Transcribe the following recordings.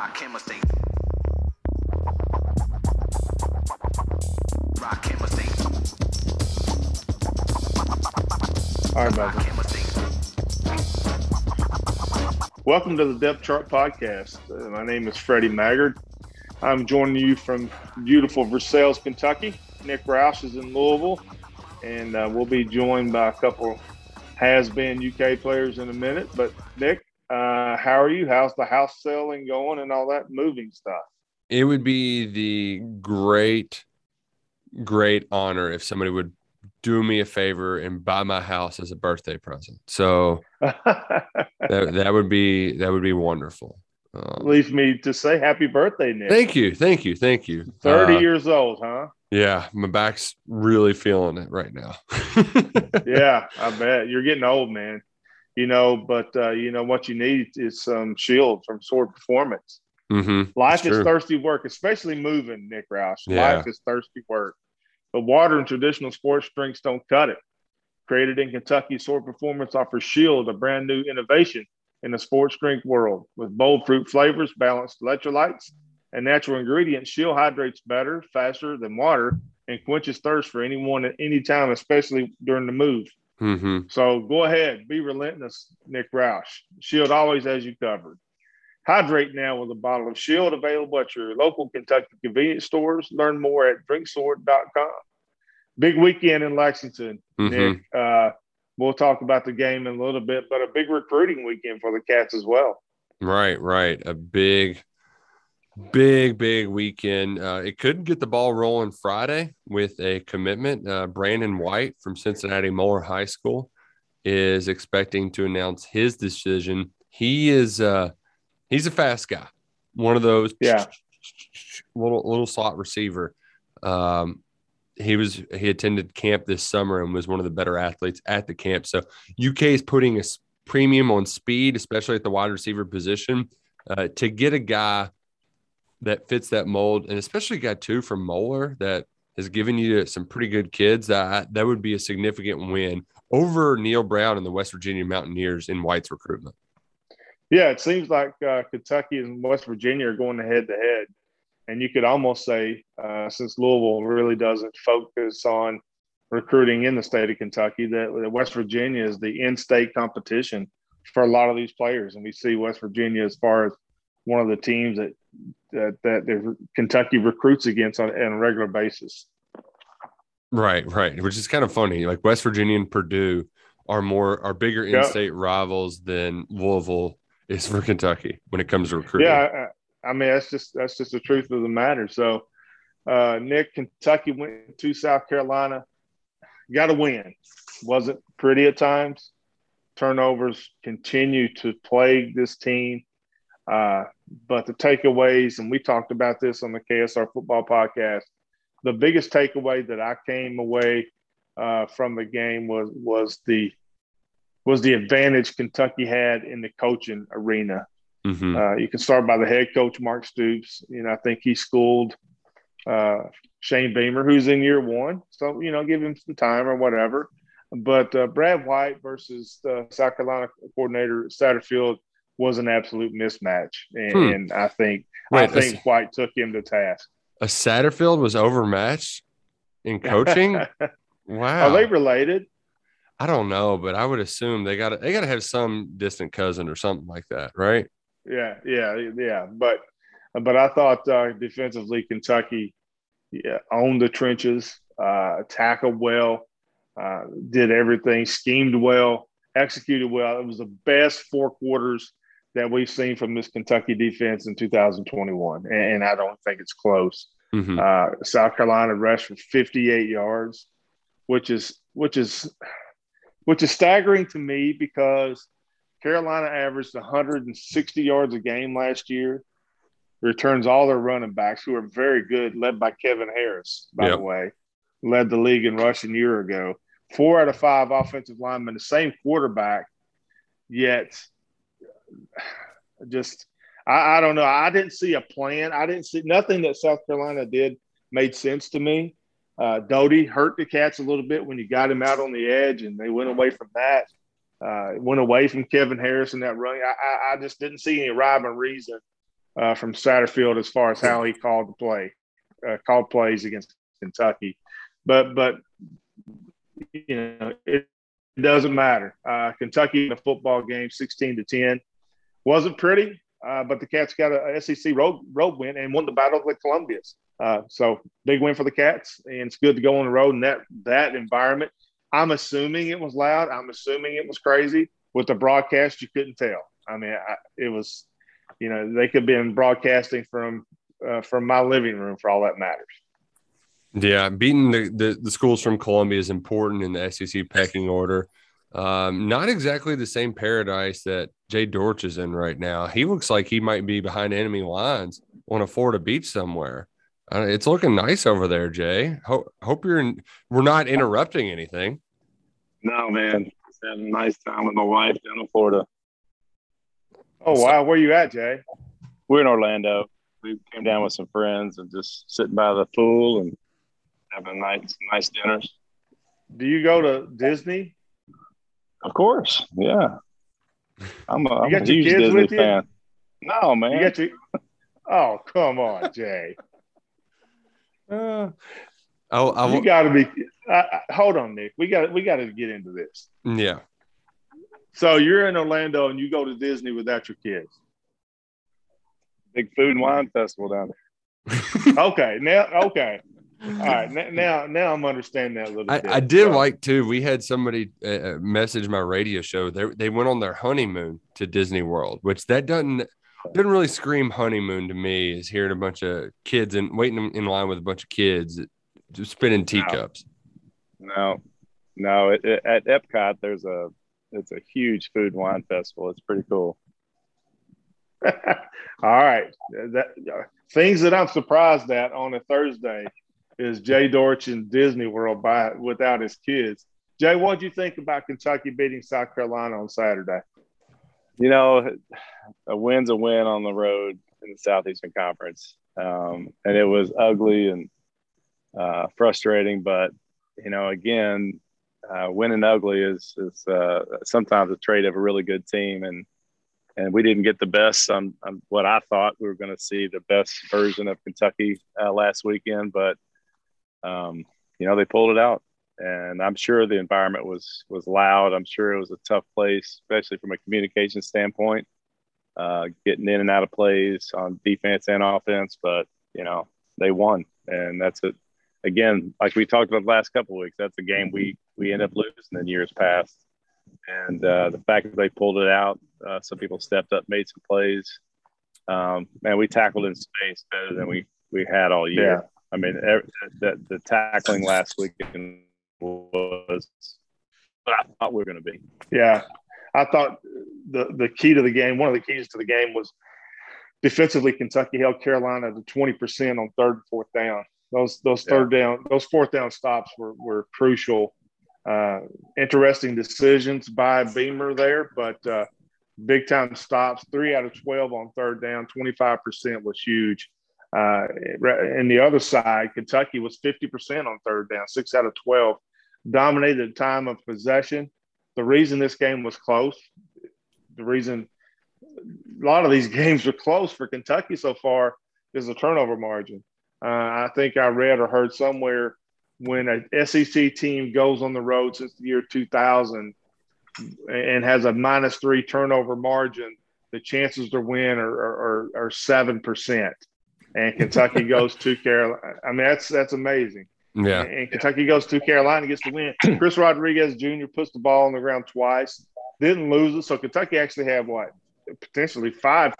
Rock chemistry. Rock chemistry. All right, Rock brother. chemistry. Welcome to the Depth Chart Podcast. Uh, my name is Freddie Maggard. I'm joining you from beautiful Versailles, Kentucky. Nick Roush is in Louisville, and uh, we'll be joined by a couple has-been UK players in a minute. But Nick, uh, how are you? How's the house selling going and all that moving stuff? it would be the great great honor if somebody would do me a favor and buy my house as a birthday present so that, that would be that would be wonderful um, Leaves me to say happy birthday, Nick. thank you thank you thank you 30 Uh, years old, huh? yeah my back's really feeling it right now yeah, I bet you're getting old, man. You know, but uh, you know what you need is some shield from Sword Performance. hmm Life It's is true. thirsty work, especially moving, Nick Roush. Yeah. Life is thirsty work. But water and traditional sports drinks don't cut it. Created in Kentucky, Sword Performance offers Shield, a brand new innovation in the sports drink world. With bold fruit flavors, balanced electrolytes, and natural ingredients, Shield hydrates better, faster than water, and quenches thirst for anyone at any time, especially during the move. Hmm So go ahead, be relentless, Nick Roush. Shield always has you covered. Hydrate now with a bottle of Shield available at your local Kentucky convenience stores. Learn more at drinksword.com. Big weekend in Lexington, Mhm. Nick. Uh, we'll talk about the game in a little bit, but a big recruiting weekend for the Cats as well. right right a big big big weekend. Uh, it could get the ball rolling friday with a commitment. Uh, brandon white from cincinnati Moeller high school is expecting to announce his decision. He is uh he's a fast guy one of those Yeah. little little slot receiver. Um he was he attended camp this summer and was one of the better athletes at the camp. So uk is putting a premium on speed especially at the wide receiver position. Uh, to get a guy that fits that mold, and especially got two from Moeller that has given you some pretty good kids, that that would be a significant win over Neal Brown and the West Virginia Mountaineers in White's recruitment. Yeah, it seems like uh, Kentucky and West Virginia are going head to head. And you could almost say, uh, since Louisville really doesn't focus on recruiting in the state of Kentucky, that West Virginia is the in state competition for a lot of these players. And we see West Virginia as far as one of the teams that that, that the Kentucky recruits against on, on a regular basis. Right, right. Which is kind of funny. Like West Virginia and Purdue are more are bigger Yeah. in-state rivals than Louisville is for Kentucky when it comes to recruiting. Yeah, I, I mean that's just that's just the truth of the matter. So, uh, Nick, Kentucky went to South Carolina, got to win. Wasn't pretty at times. Turnovers continue to plague this team. Uh, but the takeaways, and we talked about this on the KSR football podcast. The biggest takeaway that I came away uh, from the game was was the was the advantage Kentucky had in the coaching arena. Mhm. Uh, you can start by the head coach, Mark Stoops. You know, I think he schooled uh, Shane Beamer, who's in year one. So, you know, give him some time or whatever. But uh, Brad White versus South Carolina coordinator Satterfield was an absolute mismatch. And, Hmm. and I think Wait, I think White took him to task. A Satterfield was overmatched in coaching. wow. Are they related? I don't know, but I would assume they got they got to have some distant cousin or something like that, right? Yeah, yeah, yeah. But but I thought uh, defensively, Kentucky yeah, owned the trenches, uh, tackled well, uh, did everything, schemed well, executed well. It was the best four quarters that we've seen from this Kentucky defense in 2021, and, and I don't think it's close. Mhm. Uh, South Carolina rushed for 58 yards, which is which is which is staggering to me because Carolina averaged 160 yards a game last year. returns all their running backs, who are very good, led by Kevin Harris, by Yep. the way, led the league in rushing a year ago. Four out of five offensive linemen, the same quarterback, yet just I, I don't know. I didn't see a plan. I didn't see nothing that South Carolina did made sense to me. Uh, Doty hurt the Cats a little bit when you got him out on the edge, and they went away from that. Uh, went away from Kevin Harris in that run. I, I, I just didn't see any rhyme or reason uh, from Satterfield as far as how he called the play, uh, called plays against Kentucky. But but you know it, it doesn't matter. Uh, Kentucky in a football game, sixteen to ten, wasn't pretty, uh, but the Cats got a, SEC road road win and won the battle with Columbia's. Uh, so big win for the Cats, and it's good to go on the road in that that environment. I'm assuming it was loud. I'm assuming it was crazy. With the broadcast, you couldn't tell. I mean, I, it was, you know, they could have been broadcasting from uh, from my living room for all that matters. Yeah, beating the, the, the schools from Columbia is important in the SEC pecking order. Um, not exactly the same paradise that Jay Dortch is in right now. He looks like he might be behind enemy lines on a Florida beach somewhere. Uh, it's looking nice over there, Jay. Hope, hope you're in, we're not interrupting anything. No, man. Just had a nice time with my wife down in Florida. Oh wow, where you at, Jay? We're in Orlando. We came down with some friends and just sitting by the pool and having nice, nice dinners. Do you go to Disney? Of course, yeah. I'm a, I'm a huge kids Disney with you? fan. No, man. You got your Oh, come on, Jay. Uh, I'll, I'll, You got to be. Uh, hold on, Nick. We got we got to get into this. yeah. So you're in Orlando and you go to Disney without your kids. Big food and wine festival down there. Okay, now okay, all right. Now now I'm understanding that a little I, bit. I did So- like too. We had somebody uh, uh, message my radio show. They they went on their honeymoon to Disney World, which that doesn't didn't really scream honeymoon to me. Is hearing a bunch of kids and waiting in- in line with a bunch of kids, just spinning teacups. No, no. It, it, at Epcot, there's a it's a huge food and wine festival. It's pretty cool. All right. That, things that I'm surprised at on a Thursday is Jay Dortch in Disney World by without his kids. Jay, what do you think about Kentucky beating South Carolina on Saturday? You know, a win's a win on the road in the Southeastern Conference, um, and it was ugly and uh, frustrating. But you know, again, uh, winning ugly is is uh, sometimes a trait of a really good team, and and we didn't get the best on, on what I thought we were going to see the best version of Kentucky uh, last weekend, but um, you know they pulled it out, and I'm sure the environment was was loud. I'm sure it was a tough place, especially from a communication standpoint, uh, getting in and out of plays on defense and offense. But you know they won, and that's it. Again, like we talked about the last couple weeks, that's a game we we end up losing in years past. And uh, the fact that they pulled it out, uh, some people stepped up, made some plays. Um, man, we tackled in space better than we we had all year. Yeah. I mean, the, the tackling last weekend was what I thought we were going to be. Yeah, I thought the the key to the game, one of the keys to the game was defensively. Kentucky held Carolina to twenty percent on third and fourth down. Those those third down, those fourth down stops were were crucial. Uh, interesting decisions by Beamer there, but uh, big time stops. Three out of twelve on third down, twenty five percent was huge. Uh, and the other side, Kentucky was fifty percent on third down, six out of twelve, dominated the time of possession. The reason this game was close, the reason a lot of these games are close for Kentucky so far is the turnover margin. Uh, I think I read or heard somewhere when a SEC team goes on the road since the year 2000 and has a minus three turnover margin, the chances to win are are, are seven percent. And Kentucky goes to Carolina. I mean, that's that's amazing. Yeah. And Kentucky goes to Carolina, gets the win. Chris Rodriguez Jr. puts the ball on the ground twice, didn't lose it. So Kentucky actually had what potentially five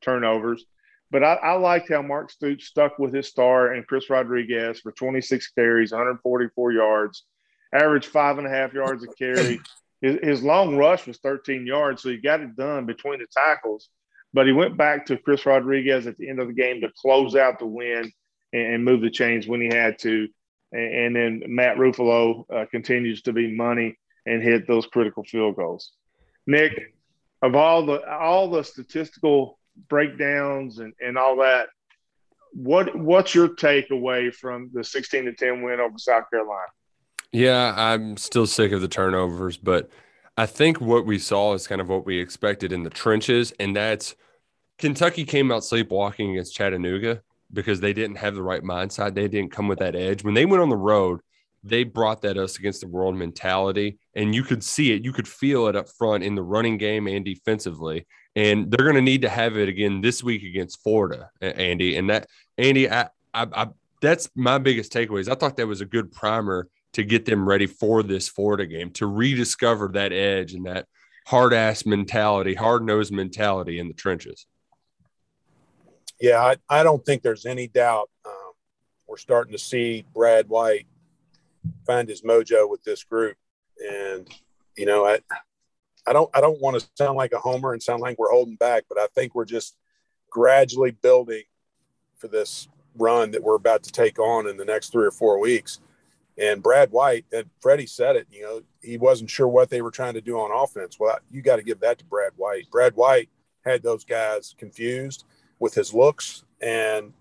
turnovers. But I, I liked how Mark Stoops stuck with his star and Chris Rodriguez for 26 carries, 144 yards, averaged five and a half yards a carry. His, his long rush was 13 yards, so he got it done between the tackles. But he went back to Chris Rodriguez at the end of the game to close out the win and, move the chains when he had to. And, and then Matt Ruffolo uh, continues to be money and hit those critical field goals. Nick, of all the all the statistical breakdowns and, and all that, what what's your takeaway from the 16 to 10 win over South Carolina? Yeah, I'm still sick of the turnovers, but I think what we saw is kind of what we expected in the trenches, and that's Kentucky came out sleepwalking against Chattanooga because they didn't have the right mindset. They didn't come with that edge. When they went on the road, they brought that us against the world mentality, and you could see it, you could feel it up front in the running game and defensively. And they're going to need to have it again this week against Florida, Andy. And that, Andy, I, I, I that's my biggest takeaways. I thought that was a good primer to get them ready for this Florida game to rediscover that edge and that hard ass mentality, hard nosed mentality in the trenches. Yeah, I, I don't think there's any doubt. Um, we're starting to see Brad White find his mojo with this group, and you know, I I don't I don't want to sound like a homer and sound like we're holding back, but I think we're just gradually building for this run that we're about to take on in the next three or four weeks. And Brad White and Freddie said it, you know, he wasn't sure what they were trying to do on offense. Well, you got to give that to Brad White. Brad White had those guys confused with his looks. And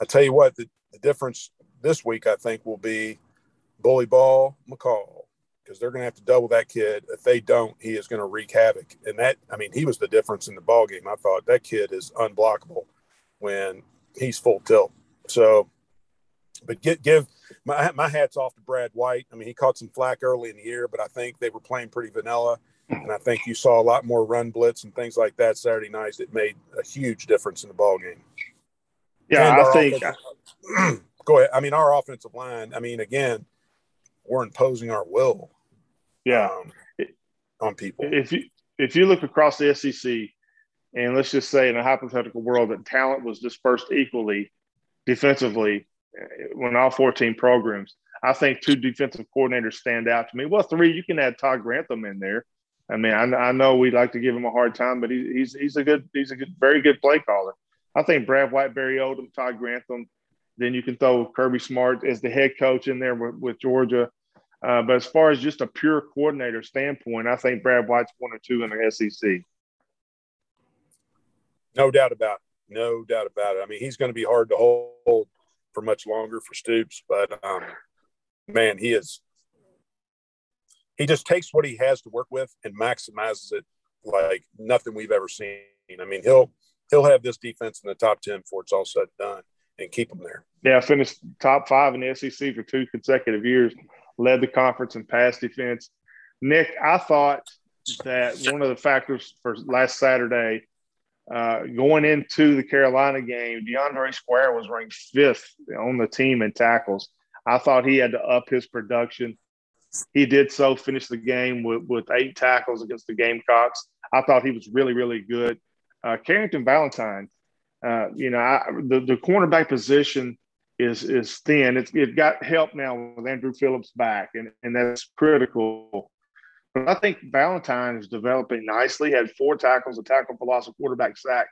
I tell you what, the, the difference this week, I think, will be bully ball McCall because they're going to have to double that kid. If they don't, he is going to wreak havoc. And that, I mean, he was the difference in the ball game. I thought that kid is unblockable when he's full tilt. So, but get give my my hats off to Brad White. I mean, he caught some flack early in the year, but I think they were playing pretty vanilla. And I think you saw a lot more run blitz and things like that Saturday night that made a huge difference in the ball game. Yeah, I think. go ahead. I mean, our offensive line. I mean, again, we're imposing our will. Yeah, um, on people. If you if you look across the SEC, and let's just say in a hypothetical world that talent was dispersed equally defensively uh, when all 14 programs, I think two defensive coordinators stand out to me. Well, three, you can add Todd Grantham in there. I mean, I, I know we'd like to give him a hard time, but he, he's he's a good he's a good very good play caller. I think Brad White, Barry Odom, Todd Grantham. Then you can throw Kirby Smart as the head coach in there with, with Georgia. Uh, but as far as just a pure coordinator standpoint, I think Brad White's one or two in the SEC. No doubt about it. No doubt about it. I mean, he's going to be hard to hold for much longer for Stoops, but um, man, he is. He just takes what he has to work with and maximizes it like nothing we've ever seen. I mean, he'll he'll have this defense in the top ten before it's all said and done, and keep them there. Yeah, finished top five in the SEC for two consecutive years, led the conference in pass defense. Nick, I thought that one of the factors for last Saturday uh, going into the Carolina game, DeAndre Square was ranked fifth on the team in tackles. I thought he had to up his production. He did so, finish the game with, with eight tackles against the Gamecocks. I thought he was really, really good. Uh, Carrington Valentine, uh, you know, I, the, the cornerback position is is thin. It's, it got help now with Andru Phillips back, and, and that's critical. But I think Valentine is developing nicely. Had four tackles, a tackle for loss, of quarterback sack,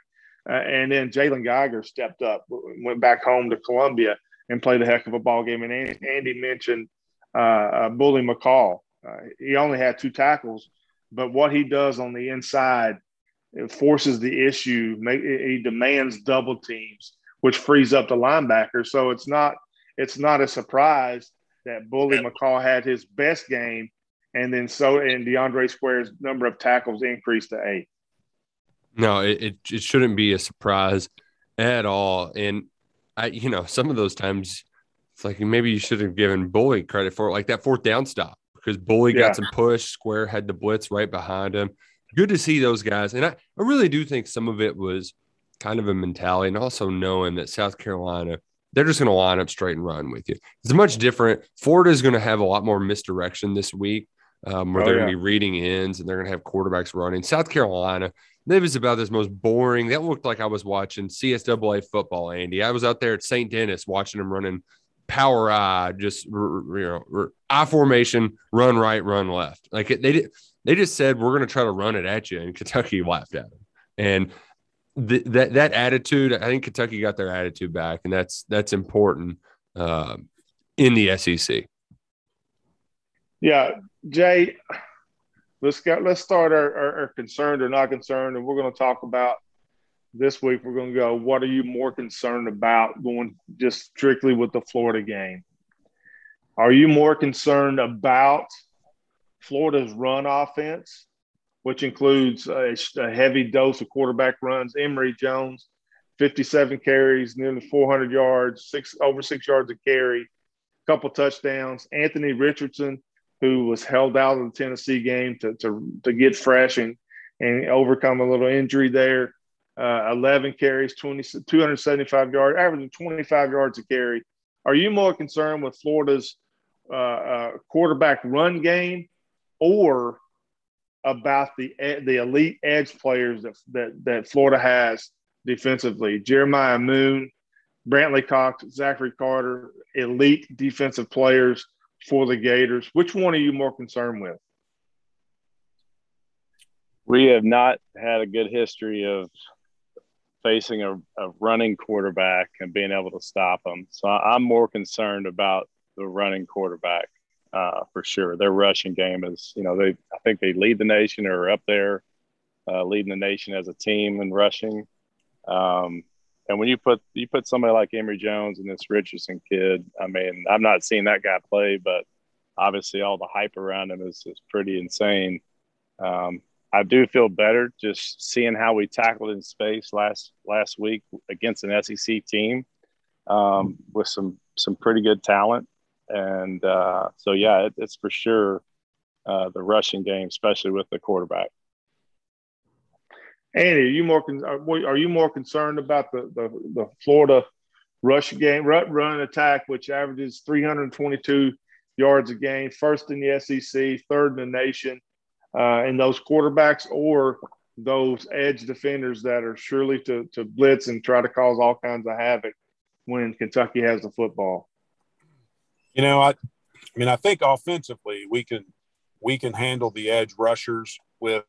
uh, and then Jalen Geiger stepped up, went back home to Columbia and played a heck of a ball game. And Andy mentioned uh, uh, Bully McCall. Uh, he only had two tackles, but what he does on the inside forces the issue. He demands double teams, which frees up the linebacker. So it's not it's not a surprise that Bully McCall had his best game and then so and DeAndre Square's number of tackles increased to eight. No, it, it, it shouldn't be a surprise at all. And I, you know, some of those times it's like maybe you should have given Bully credit for it, like that fourth down stop because Bully yeah. got some push. Square had the blitz right behind him. Good to see those guys. And I, I really do think some of it was kind of a mentality and also knowing that South Carolina, they're just going to line up straight and run with you. It's much different. Florida is going to have a lot more misdirection this week um, where oh, they're yeah. going to be reading ends and they're going to have quarterbacks running. South Carolina, that was about this most boring. That looked like I was watching CSAA football, Andy. I was out there at St. Denis watching them running power I, just you know, I formation, run right, run left. Like they did, they just said we're going to try to run it at you, and Kentucky laughed at them. And the, that that attitude, I think Kentucky got their attitude back, and that's that's important uh, in the SEC. Yeah, Jay, let's get let's start our, our, our concerned or not concerned, and we're going to talk about this week. We're going to go. What are you more concerned about going just strictly with the Florida game? Are you more concerned about Florida's run offense, which includes a, a heavy dose of quarterback runs? Emory Jones, 57 carries, nearly 400 yards, six over six yards a carry, a couple touchdowns. Anthony Richardson, who was held out of the Tennessee game to, to, to get fresh and, and overcome a little injury there. Uh, 11 carries, 20, 275 yards, averaging 25 yards a carry. Are you more concerned with Florida's uh, uh, quarterback run game or about the the elite edge players that, that, that Florida has defensively? Jeremiah Moon, Brenton Cox, Zachary Carter, elite defensive players for the Gators. Which one are you more concerned with? We have not had a good history of facing a, a running quarterback and being able to stop them. So I'm more concerned about the running quarterback uh, for sure. Their rushing game is, you know, they I think they lead the nation or up there, uh, leading the nation as a team in rushing. Um, and when you put you put somebody like Emory Jones and this Richardson kid, I mean, I've not seen that guy play, but obviously all the hype around him is, is pretty insane. Um, I do feel better just seeing how we tackled in space last last week against an SEC team um, with some some pretty good talent, and uh, so yeah, it, it's for sure uh, the rushing game, especially with the quarterback. Andy, are you more are you more concerned about the the, the Florida rush game, run, run attack, which averages 322 yards a game, first in the SEC, third in the nation? Uh, and those quarterbacks or those edge defenders that are surely to, to blitz and try to cause all kinds of havoc when Kentucky has the football. You know, I, I mean, I think offensively we can we can handle the edge rushers with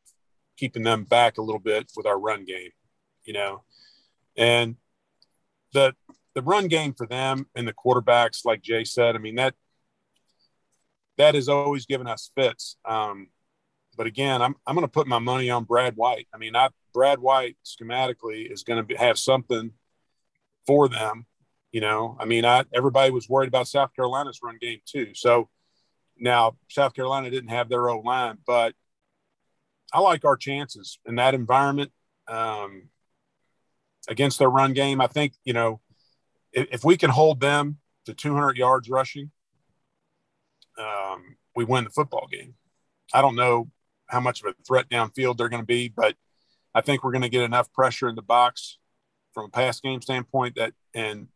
keeping them back a little bit with our run game. You know, and the the run game for them and the quarterbacks, like Jay said, I mean that that has always given us fits. Um, but again, I'm I'm going to put my money on Brad White. I mean, I Brad White schematically is going to have something for them. You know, I mean, I everybody was worried about South Carolina's run game too. So now South Carolina didn't have their own line, but I like our chances in that environment um, against their run game. I think you know if, if we can hold them to 200 yards rushing, um, we win the football game. I don't know how much of a threat downfield they're going to be, but I think we're going to get enough pressure in the box from a pass game standpoint that, and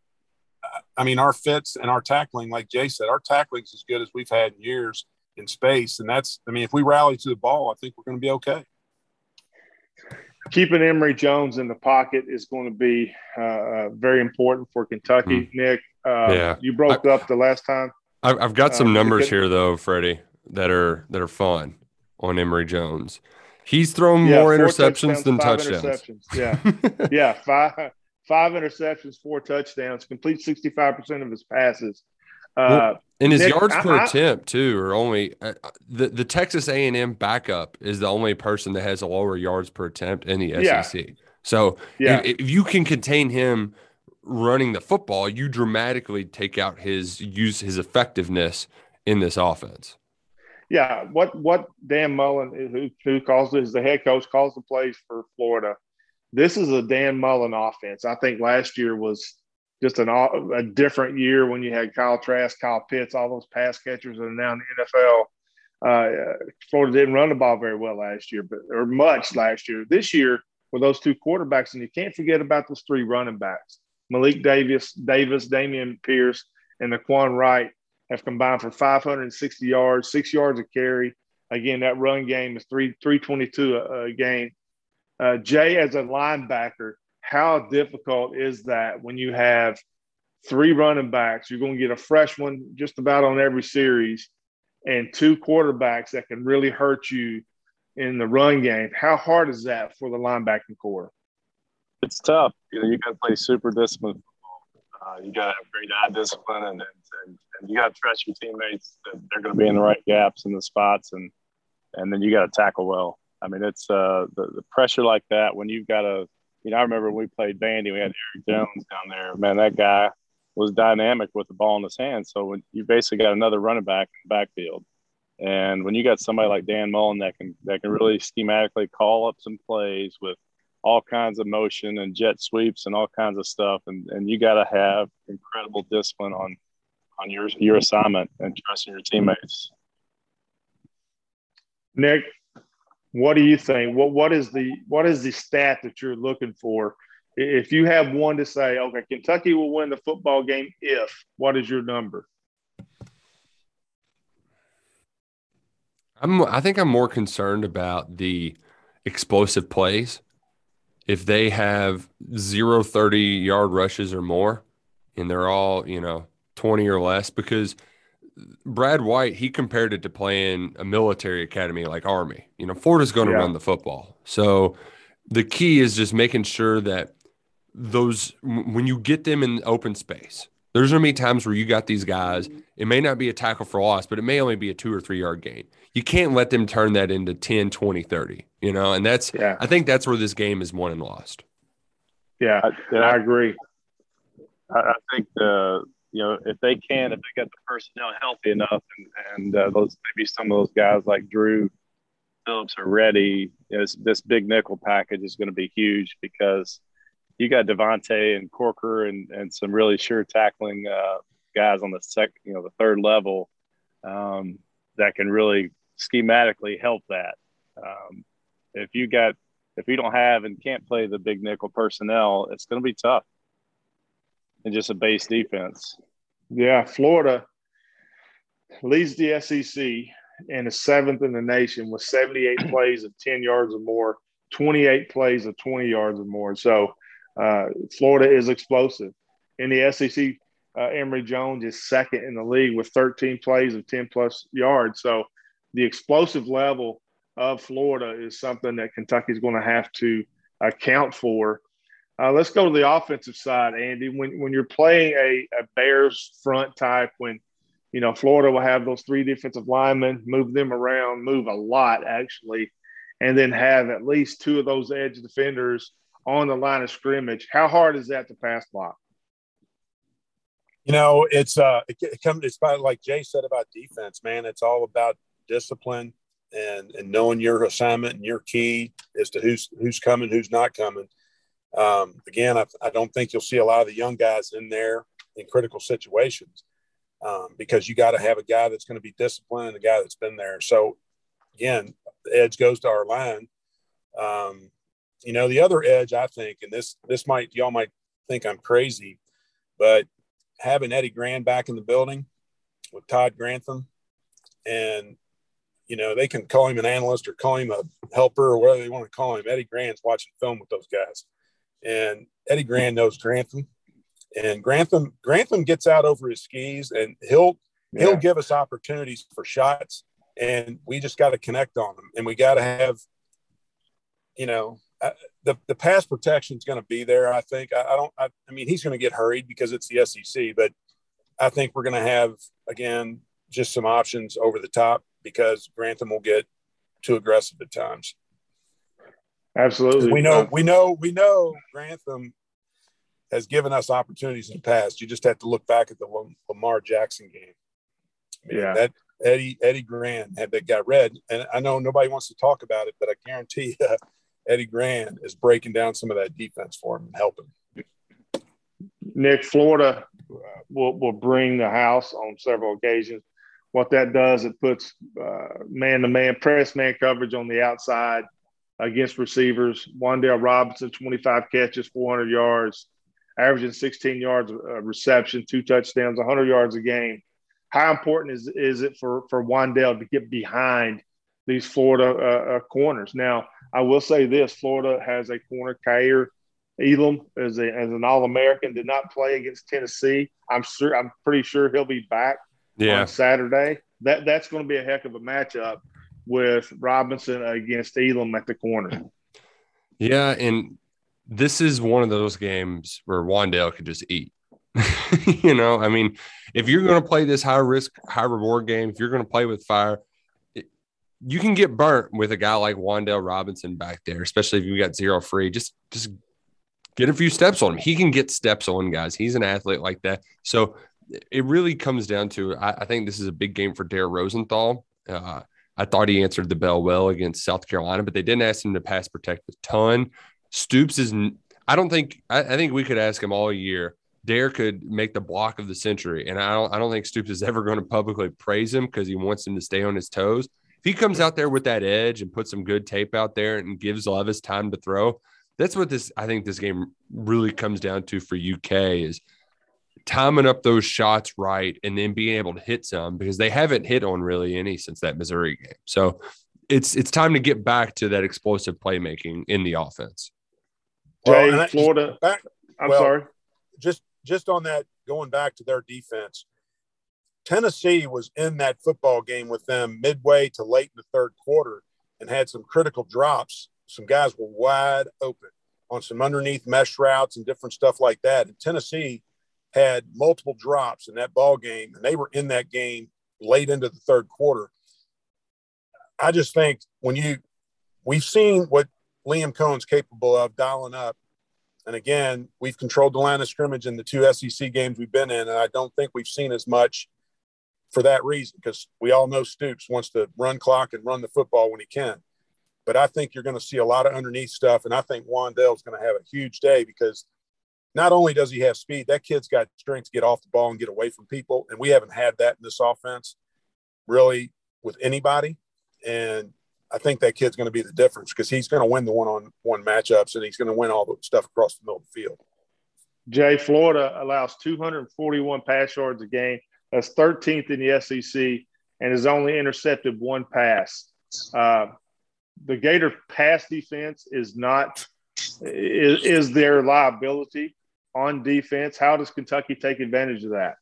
uh, I mean, our fits and our tackling, like Jay said, our tackling is as good as we've had in years in space. And that's, I mean, if we rally to the ball, I think we're going to be okay. Keeping Emory Jones in the pocket is going to be uh, uh very important for Kentucky. Mm. Nick, uh, yeah. you broke I, up the last time. I've got some uh, numbers here, though, Freddie, that are that are fun on Emory Jones. He's thrown yeah, more interceptions than touchdowns. Interceptions. Yeah, yeah, five five interceptions, four touchdowns. Complete sixty five percent of his passes. Uh, and his Nick, yards per I, attempt too are only uh, the the Texas A and M backup is the only person that has a lower yards per attempt in the yeah. SEC. So yeah. if, if you can contain him running the football, you dramatically take out his use his effectiveness in this offense yeah, what what Dan Mullen, who who calls is the head coach, calls the plays for Florida. This is a Dan Mullen offense. I think last year was just an a different year when you had Kyle Trask, Kyle Pitts, all those pass catchers that are now in the NFL. Uh, Florida didn't run the ball very well last year, but or much last year. This year with those two quarterbacks, and you can't forget about those three running backs: Malik Davis, Davis, Dameon Pierce, and Nay'Quan Wright have combined for 560 yards, six yards of carry. Again, that run game is three 322 a, a game. Uh, Jay, as a linebacker, how difficult is that when you have three running backs? You're going to get a fresh one just about on every series, and two quarterbacks that can really hurt you in the run game. How hard is that for the linebacking core? it's tough. You know, you got to play super disciplined. Uh, you got to have great eye discipline, and, and, and you got to trust your teammates that they're going to be in the right gaps and the spots, and and then you got to tackle well. I mean, it's uh, the, the pressure like that when you've got a, you know, I remember when we played bandy, we had Eric Jones down there. Man, that guy was dynamic with the ball in his hand. So when you basically got another running back in the backfield, and when you got somebody like Dan Mullen that can that can really schematically call up some plays with all kinds of motion and jet sweeps and all kinds of stuff, and, and you got to have incredible discipline on on your your assignment and trusting your teammates. Nick, what do you think? What what is the what is the stat that you're looking for? If you have one to say, okay, Kentucky will win the football game if, what is your number? I'm I think I'm more concerned about the explosive plays. If they have zero 30 yard rushes or more, and they're all, you know, 20 or less, because Brad White, he compared it to playing a military academy like Army. You know, Florida's going to yeah. run the football. So the key is just making sure that those, when you get them in open space, there's going to be times where you got these guys. It may not be a tackle for loss, but it may only be a two or three yard gain. You can't let them turn that into 10, 20, 30, you know, and that's, yeah. I think that's where this game is won and lost. Yeah, I, I agree. I, I think the, you know, if they can, if they get the personnel healthy enough and, and uh, those, maybe some of those guys like Drew Phillips are ready, you know, this, this big nickel package is going to be huge because – you got Devontae and Corker and, and some really sure tackling uh, guys on the second, you know, the third level um, that can really schematically help that. Um, if you got, if you don't have and can't play the big nickel personnel, it's going to be tough. And just a base defense. Yeah, Florida leads the SEC and is seventh in the nation with 78 plays of 10 yards or more, 28 plays of 20 yards or more. So uh, Florida is explosive. In the SEC, uh, Emory Jones is second in the league with 13 plays of 10 plus yards. So the explosive level of Florida is something that Kentucky is going to have to account for. Uh, let's go to the offensive side, Andy. When when you're playing a, a Bears front type, when you know Florida will have those three defensive linemen, move them around, move a lot actually, and then have at least two of those edge defenders on the line of scrimmage. How hard is that to pass block? You know, it's uh, it, it comes. It's about like Jay said about defense, man. It's all about discipline and and knowing your assignment and your key as to who's who's coming, who's not coming. Um, again, I, I don't think you'll see a lot of the young guys in there in critical situations um, because you got to have a guy that's going to be disciplined and a guy that's been there. So, again, the edge goes to our line. Um, you know, the other edge, I think, and this this might y'all might think I'm crazy, but having Eddie Gran back in the building with Todd Grantham, and you know they can call him an analyst or call him a helper or whatever they want to call him. Eddie Gran's watching film with those guys, and Eddie Gran knows Grantham, and Grantham Grantham gets out over his skis, and he'll yeah. he'll give us opportunities for shots, and we just got to connect on them, and we got to have, you know, uh, the the pass protection is going to be there. I think. I, I don't. I, I, mean, he's going to get hurried because it's the SEC, but I think we're going to have again just some options over the top because Grantham will get too aggressive at times. Absolutely. We know. We know. We know Grantham has given us opportunities in the past. You just have to look back at the Lamar Jackson game. I mean, yeah. That Eddie Eddie Gran had that got red, and I know nobody wants to talk about it, but I guarantee. you, Eddie Gran is breaking down some of that defense for him and helping. Nick, Florida will, will bring the house on several occasions. What that does, it puts man to man, press man coverage on the outside against receivers. Wan'Dale Robinson, 25 catches, 400 yards, averaging 16 yards of reception, two touchdowns, 100 yards a game. How important is, is it for, for Wan'Dale to get behind these Florida uh, uh, corners? Now, I will say this: Florida has a corner, Kaiir Elam, as a as an All American. Did not play against Tennessee. I'm sure. I'm pretty sure he'll be back yeah. on Saturday. That that's going to be a heck of a matchup with Robinson against Elam at the corner. Yeah, and this is one of those games where Wan'Dale could just eat. you know, I mean, if you're going to play this high risk, high reward game, if you're going to play with fire, it, you can get burnt with a guy like Wan'Dale Robinson back there, especially if you got zero free. Just, just get a few steps on him. He can get steps on guys. He's an athlete like that. So it really comes down to I, I think this is a big game for Dare Rosenthal. Uh, I thought he answered the bell well against South Carolina, but they didn't ask him to pass protect a ton. Stoops is, I don't think, I, I think we could ask him all year. Dare could make the block of the century, and I don't, I don't think Stoops is ever going to publicly praise him because he wants him to stay on his toes. If he comes out there with that edge and puts some good tape out there and gives Levis time to throw, that's what this I think this game really comes down to for UK is timing up those shots right and then being able to hit some because they haven't hit on really any since that Missouri game. So it's it's time to get back to that explosive playmaking in the offense. Jay, well, Florida. Back, I'm well, sorry. Just just on that, going back to their defense, Tennessee was in that football game with them midway to late in the third quarter and had some critical drops. Some guys were wide open on some underneath mesh routes and different stuff like that. And Tennessee had multiple drops in that ball game, and they were in that game late into the third quarter. I just think when you we've seen what Liam Coen's capable of dialing up, and again, we've controlled the line of scrimmage in the two SEC games we've been in, and I don't think we've seen as much for that reason because we all know Stoops wants to run clock and run the football when he can. But I think you're going to see a lot of underneath stuff, and I think Wan'Dale's going to have a huge day because not only does he have speed, that kid's got strength to get off the ball and get away from people. And we haven't had that in this offense really with anybody. And I think that kid's going to be the difference because he's going to win the one on one matchups and he's going to win all the stuff across the middle of the field. Jay, Florida allows 241 pass yards a game. That's 13th in the SEC and has only intercepted one pass. Uh, the Gator pass defense is not is, is their liability on defense. How does Kentucky take advantage of that?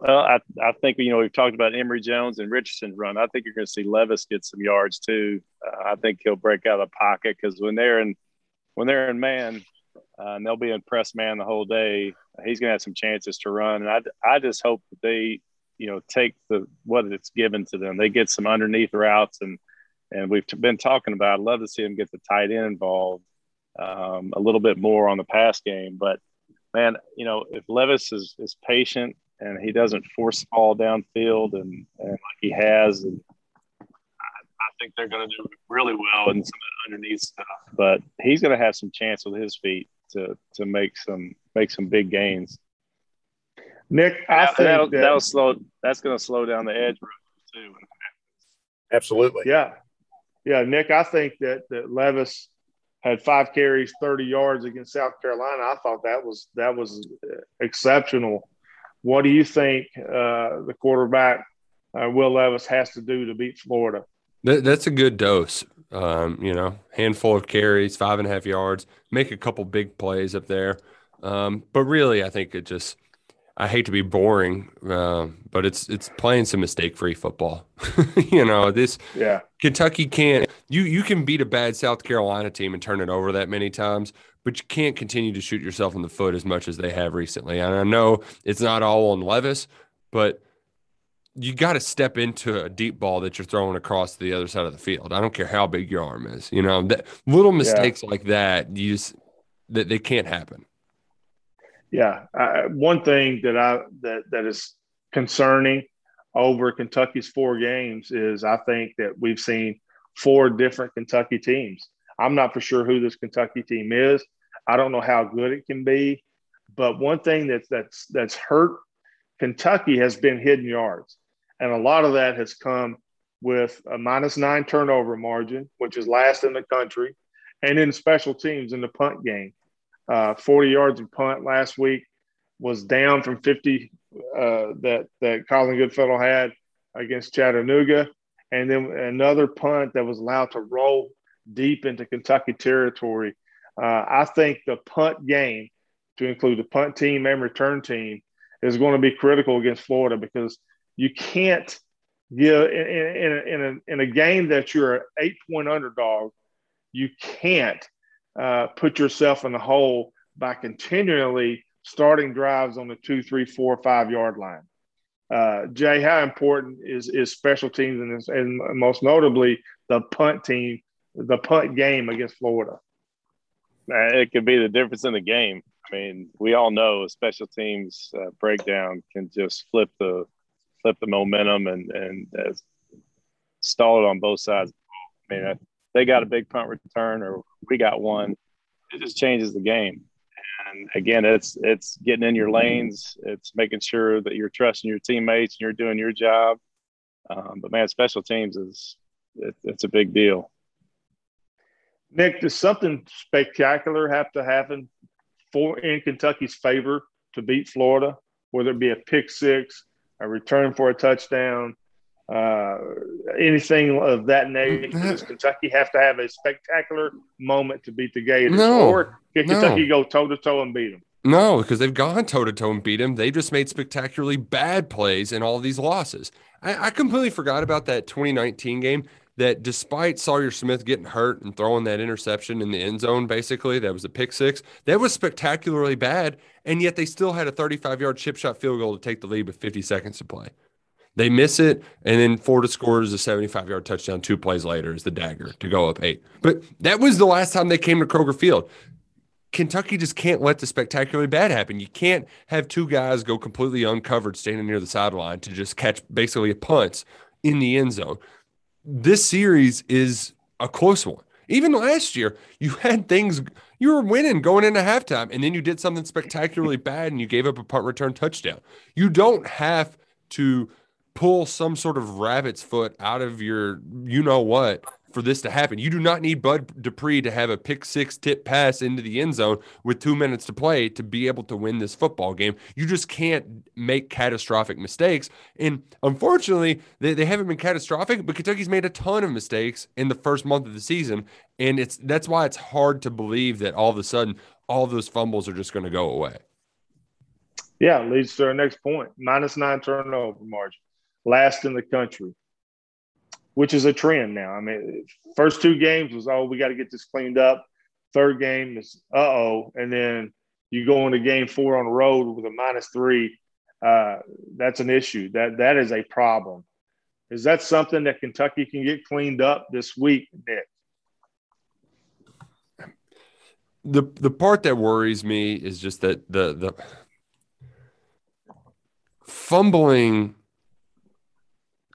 Well, I, I think you know we've talked about Emory Jones and Richardson run. I think you're going to see Levis get some yards too. Uh, I think he'll break out of the pocket because when they're in when they're in man uh, and they'll be in press man the whole day, he's going to have some chances to run. And I I just hope that they you know take the what it's given to them. They get some underneath routes and and we've been talking about. I'd love to see him get the tight end involved um, a little bit more on the pass game. But man, you know, if Levis is, is patient and he doesn't force the ball downfield and, and like he has, and I, I think they're going to do really well in some of the underneath stuff. But he's going to have some chance with his feet to to make some make some big gains. Nick, I that, think that'll, that, that'll slow. That's going to slow down the edge too. Absolutely. Yeah, yeah, Nick. I think that that Levis had five carries, 30 yards against South Carolina. I thought that was that was exceptional. What do you think uh, the quarterback uh, Will Levis has to do to beat Florida? That, that's a good dose. Um, you know, handful of carries, five and a half yards, make a couple big plays up there. Um, but really, I think it just I hate to be boring, uh, but it's it's playing some mistake free football. you know, this yeah. Kentucky can't you you can beat a bad South Carolina team and turn it over that many times, but you can't continue to shoot yourself in the foot as much as they have recently. And I know it's not all on Levis, but you got to step into a deep ball that you're throwing across the other side of the field. I don't care how big your arm is. You know, that little mistakes yeah. like that, you just that they can't happen yeah, one thing that I that that is concerning over Kentucky's four games is I think that we've seen four different Kentucky teams. I'm not for sure who this Kentucky team is. I don't know how good it can be, but one thing that's that's that's hurt Kentucky has been hidden yards, and a lot of that has come with a minus nine turnover margin, which is last in the country, and in special teams in the punt game uh, 40 yards of punt last week was down from 50 uh, that that Colin Goodfellow had against Chattanooga, and then another punt that was allowed to roll deep into Kentucky territory. Uh, I think the punt game, to include the punt team and return team, is going to be critical against Florida because you can't give in, in, in, a, in a game that you're an eight point underdog, you can't uh, put yourself in the hole by continually starting drives on the two, three, four, five yard line. Uh, Jay, how important is is special teams and, and most notably the punt team, the punt game against Florida? It could be the difference in the game. I mean, we all know special teams uh, breakdown can just flip the flip the momentum and and uh, stall it on both sides. I mean, they got a big punt return or we got one. It just changes the game. And again, it's it's getting in your lanes. It's making sure that you're trusting your teammates and you're doing your job. Um, but man, special teams is it, it's a big deal. Nick, does something spectacular have to happen for in Kentucky's favor to beat Florida? Whether it be a pick six, a return for a touchdown, uh, anything of that nature. Does Kentucky have to have a spectacular moment to beat the Gators, no, or can Kentucky no. go toe to toe and beat them? No, because they've gone toe to toe and beat them. They just made spectacularly bad plays in all these losses. I, I, completely forgot about that 2019 game. That despite Sawyer Smith getting hurt and throwing that interception in the end zone, basically, that was a pick six, that was spectacularly bad. And yet they still had a 35 yard chip shot field goal to take the lead with 50 seconds to play. They miss it, and then Florida scores a 75 yard touchdown two plays later is the dagger to go up eight. But that was the last time they came to Kroger Field. Kentucky just can't let the spectacularly bad happen. You can't have two guys go completely uncovered standing near the sideline to just catch basically a punt in the end zone. This series is a close one. Even last year, you had things you were winning going into halftime, and then you did something spectacularly bad and you gave up a punt return touchdown. You don't have to pull some sort of rabbit's foot out of your you know what for this to happen. You do not need Bud Dupree to have a pick six tip pass into the end zone with two minutes to play to be able to win this football game. You just can't make catastrophic mistakes. And unfortunately, they, they haven't been catastrophic, but Kentucky's made a ton of mistakes in the first month of the season. And it's that's why it's hard to believe that all of a sudden all those fumbles are just going to go away. Yeah, leads to our next point. Minus nine turnover margin. Last in the country which is a trend now. I mean, first two games was, oh, we got to get this cleaned up. Third game is, uh oh. And then you go into game four on the road with a minus three. Uh, that's an issue. That That is a problem. Is that something that Kentucky can get cleaned up this week, Nick? The the part that worries me is just that the the fumbling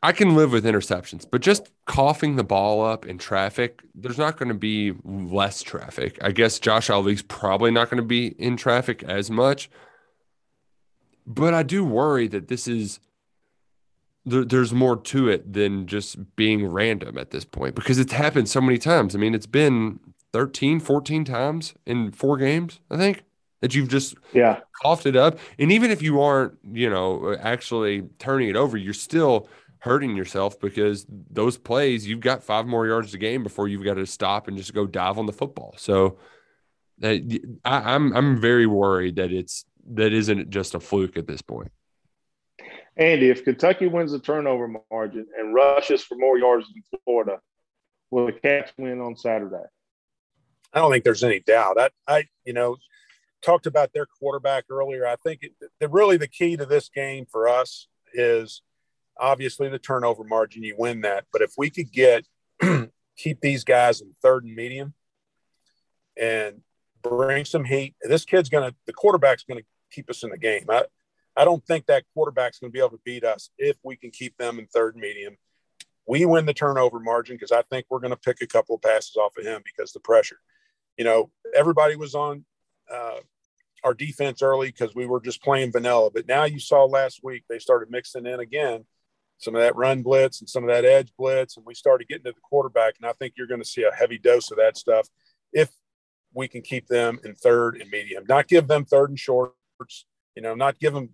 I can live with interceptions, but just coughing the ball up in traffic, there's not going to be less traffic. I guess Josh Ali's probably not going to be in traffic as much. But I do worry that this is there, there's more to it than just being random at this point because it's happened so many times. I mean, it's been 13, 14 times in four games, I think, that you've just yeah coughed it up. And even if you aren't, you know, actually turning it over, you're still – hurting yourself because those plays you've got five more yards a game before you've got to stop and just go dive on the football. So uh, I, I'm I'm very worried that it's that isn't just a fluke at this point. Andy, if Kentucky wins the turnover margin and rushes for more yards than Florida, will the Cats win on Saturday? I don't think there's any doubt. I, I you know, talked about their quarterback earlier. I think it, the, really the key to this game for us is – obviously the turnover margin, you win that. But if we could get keep these guys in third and medium and bring some heat, this kid's gonna the quarterback's gonna keep us in the game. I I don't think that quarterback's gonna be able to beat us if we can keep them in third and medium. We win the turnover margin because I think we're to pick a couple of passes off of him because the pressure. You know, everybody was on uh, our defense early because we were just playing vanilla. But now you saw last week they started mixing in again some of that run blitz and some of that edge blitz, and we started getting to the quarterback. And I think you're going to see a heavy dose of that stuff if we can keep them in third and medium, not give them third and shorts, you know, not give them,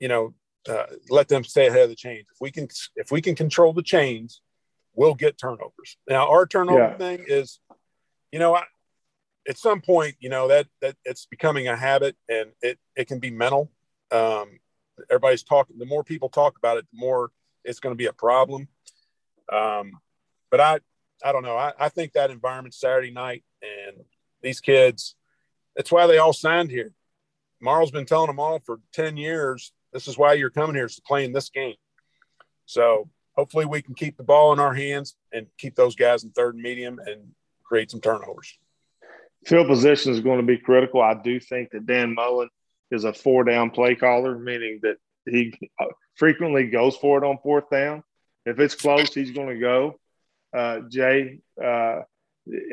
you know, uh, let them stay ahead of the chains. If we can, if we can control the chains, we'll get turnovers. Now, our turnover yeah. thing is, you know, I, at some point, you know that that it's becoming a habit, and it it can be mental. Um, everybody's talking. The more people talk about it, the more it's going to be a problem. Um, but I, I don't know. I, I think that environment Saturday night, and these kids, that's why they all signed here. Mark's been telling them all for 10 years, this is why you're coming here is to play in this game. So hopefully we can keep the ball in our hands and keep those guys in third and medium and create some turnovers. Field position is going to be critical. I do think that Dan Mullen is a four down play caller, meaning that he frequently goes for it on fourth down. If it's close, he's going to go. Uh, Jay, uh,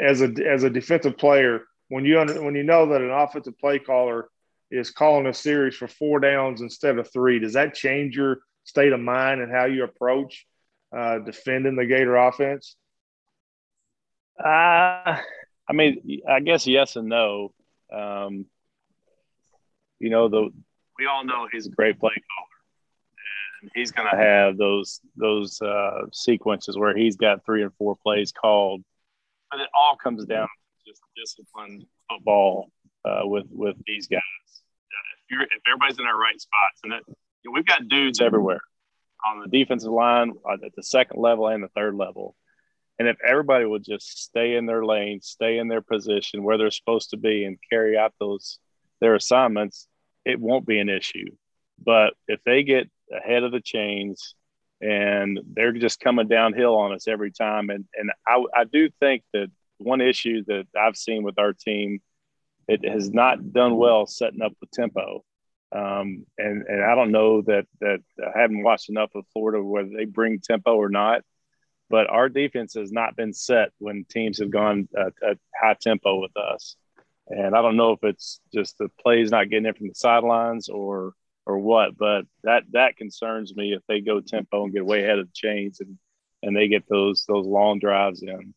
as a as a defensive player, when you under, when you know that an offensive play caller is calling a series for four downs instead of three, does that change your state of mind and how you approach uh, defending the Gator offense? Uh, I mean, I guess yes and no. Um, you know, the we all know he's a great play caller, and he's going to have those those uh, sequences where he's got three and four plays called. But it all comes down to just disciplined football uh, with with these guys. if you're if everybody's in our right spots, and that, you know, we've got dudes everywhere on the defensive line uh, at the second level and the third level. And if everybody would just stay in their lane, stay in their position where they're supposed to be, and carry out those their assignments, it won't be an issue. But if they get ahead of the chains and they're just coming downhill on us every time, and and I, I do think that one issue that I've seen with our team, it has not done well setting up the tempo. Um, and and I don't know that that I haven't watched enough of Florida whether they bring tempo or not, but our defense has not been set when teams have gone at, at high tempo with us. And I don't know if it's just the plays not getting in from the sidelines or or what, but that that concerns me if they go tempo and get way ahead of the chains and and they get those those long drives in.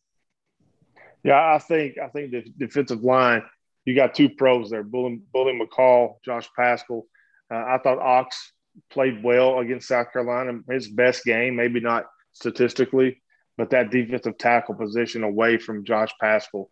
Yeah, I think I think the defensive line you got two pros there, Bully, Bully McCall, Josh Paschal. Uh, I thought Ox played well against South Carolina. His best game, maybe not statistically, but that defensive tackle position away from Josh Paschal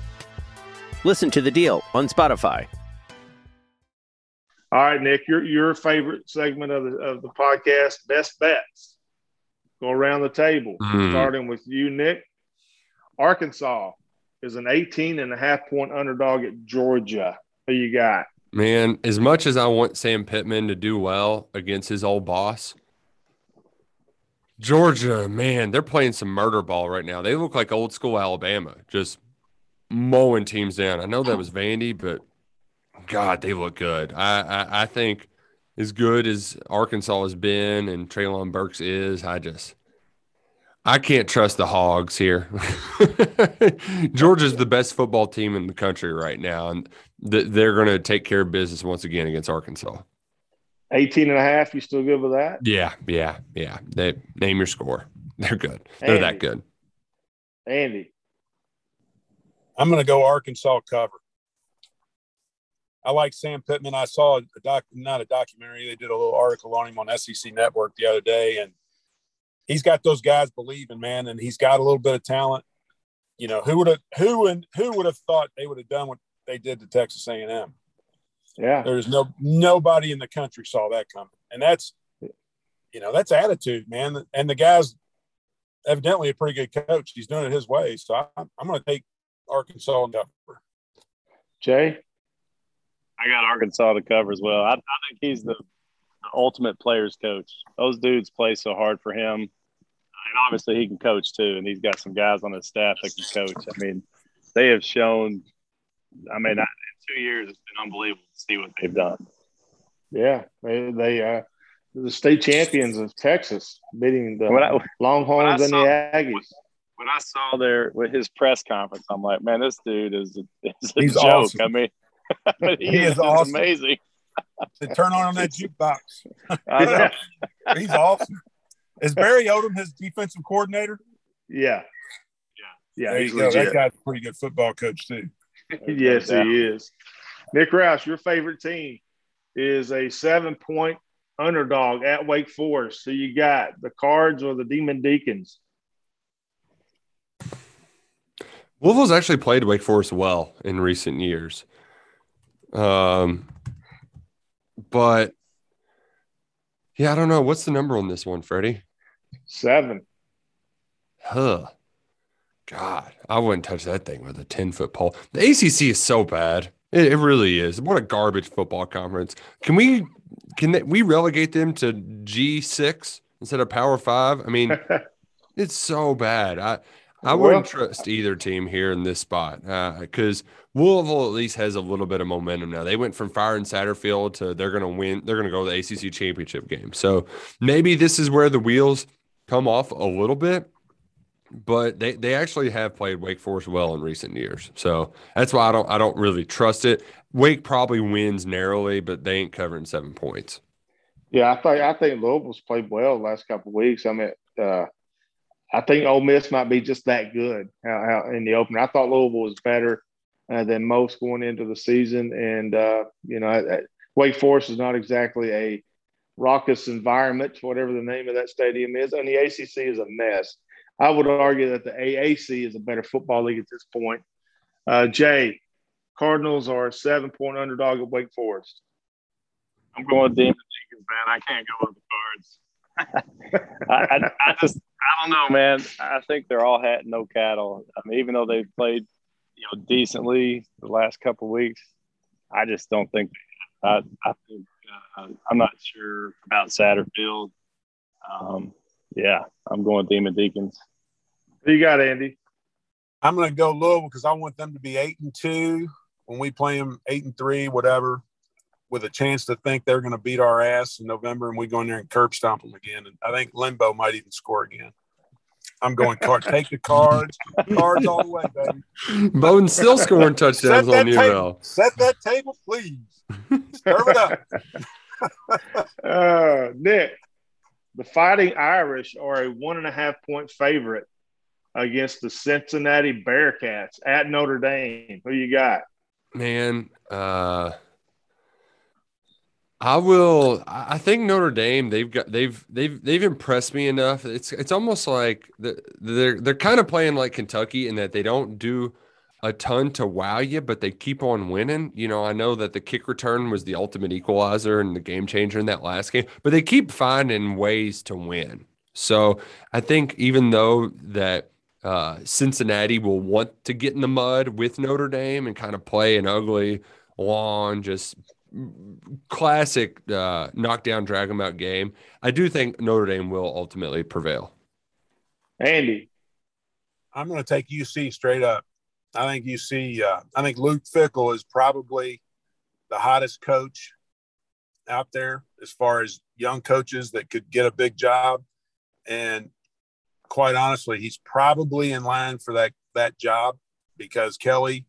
Listen to The Deal on Spotify. All right, Nick, your your favorite segment of the of the podcast, best bets. Go around the table, Mm. starting with you, Nick. Arkansas is an 18 and a half point underdog at Georgia. Who you got? Man, as much as I want Sam Pittman to do well against his old boss, Georgia, man, they're playing some murder ball right now. They look like old school Alabama, just mowing teams down. I know that oh. was Vandy, but God, they look good. I, I, I think as good as Arkansas has been and Treylon Burks is, I just I can't trust the Hogs here. Georgia's the best football team in the country right now, and th- they're going to take care of business once again against Arkansas. 18 and a half. You still good with that? Yeah, yeah, yeah. They name your score. They're good. They're that good. Andy. I'm going to go Arkansas cover. I like Sam Pittman. I saw a doc, not a documentary. They did a little article on him on SEC Network the other day, and he's got those guys believing, man, and he's got a little bit of talent. You know, who would have who and who would have thought they would have done what they did to Texas A&M? Yeah. There's no nobody in the country saw that coming, and that's you know that's attitude, man. And the guy's evidently a pretty good coach. He's doing it his way, so I'm, I'm going to take Arkansas and cover. Jay. I got Arkansas to cover as well. I, I think he's the, the ultimate players coach. Those dudes play so hard for him, and obviously he can coach too. And he's got some guys on his staff that can coach. I mean, they have shown I mean, I, in two years, it's been unbelievable to see what they've done. Yeah, they they uh, the state champions of Texas beating the When I- Longhorns when I and saw- the Aggies. When I saw their with his press conference, I'm like, man, this dude is a, is a He's joke. awesome. I mean, he, He is, is awesome. amazing. To turn on that jukebox. I know. He's awesome. Is Barry Odom his defensive coordinator? Yeah, yeah, there he's you go. legit. That guy's a pretty good football coach too. yes, Yeah. he is. Nick Roush, your favorite team is a seven point underdog at Wake Forest. So you got the Cards or the Demon Deacons. Louisville's actually played Wake Forest well in recent years. Um, but yeah, I don't know. What's the number on this one, Freddie? Seven. Huh. God, I wouldn't touch that thing with a 10 foot pole. The ACC is so bad. It, it really is. What a garbage football conference. Can we can they, we relegate them to G6 instead of Power 5? I mean, it's so bad. I I wouldn't trust either team here in this spot because Louisville at least has a little bit of momentum now. They went from fire firing Satterfield to they're going to win. They're going to go to the ACC championship game. So maybe this is where the wheels come off a little bit. But they, they actually have played Wake Forest well in recent years, so that's why I don't I don't really trust it. Wake probably wins narrowly, but they ain't covering seven points. Yeah, I think I think Louisville's played well the last couple of weeks. I mean, uh, I think Ole Miss might be just that good in the opener. I thought Louisville was better uh, than most going into the season, and uh, you know, I, I, Wake Forest is not exactly a raucous environment, whatever the name of that stadium is, and the ACC is a mess. I would argue that the AAC is a better football league at this point. Uh, Jay, Cardinals are a seven point underdog at Wake Forest. I'm going with Demon Deacons, man. I can't go with the cards. I, I, I just, I don't know, man. I think they're all hat and no cattle. I mean, even though they've played, you know, decently the last couple of weeks, I just don't think. I, I think uh, I'm not sure about Satterfield. Um, yeah, I'm going Demon Deacons. Who you got, Andy? I'm going to go Louisville because I want them to be eight and two when we play them eight and three, whatever, with a chance to think they're going to beat our ass in November and we go in there and curb stomp them again. And I think Limbo might even score again. I'm going card. Take the cards, cards all the way, baby. Bowden still scoring touchdowns on table. UL. Set that table, please. Serve it up. Uh, Nick, the Fighting Irish are a one and a half point favorite against the Cincinnati Bearcats at Notre Dame. Who you got? Man, uh, I will. I think Notre Dame. They've got. They've. They've. They've impressed me enough. It's. It's almost like the, they're. They're kind of playing like Kentucky in that they don't do a ton to wow you, but they keep on winning. You know, I know that the kick return was the ultimate equalizer and the game changer in that last game, but they keep finding ways to win. So I think even though that uh, Cincinnati will want to get in the mud with Notre Dame and kind of play an ugly, long, just classic uh, knockdown, drag them out game. I do think Notre Dame will ultimately prevail. Andy. I'm going to take UC straight up. I think UC. Uh, I think Luke Fickell is probably the hottest coach out there as far as young coaches that could get a big job. And quite honestly, he's probably in line for that that job because Kelly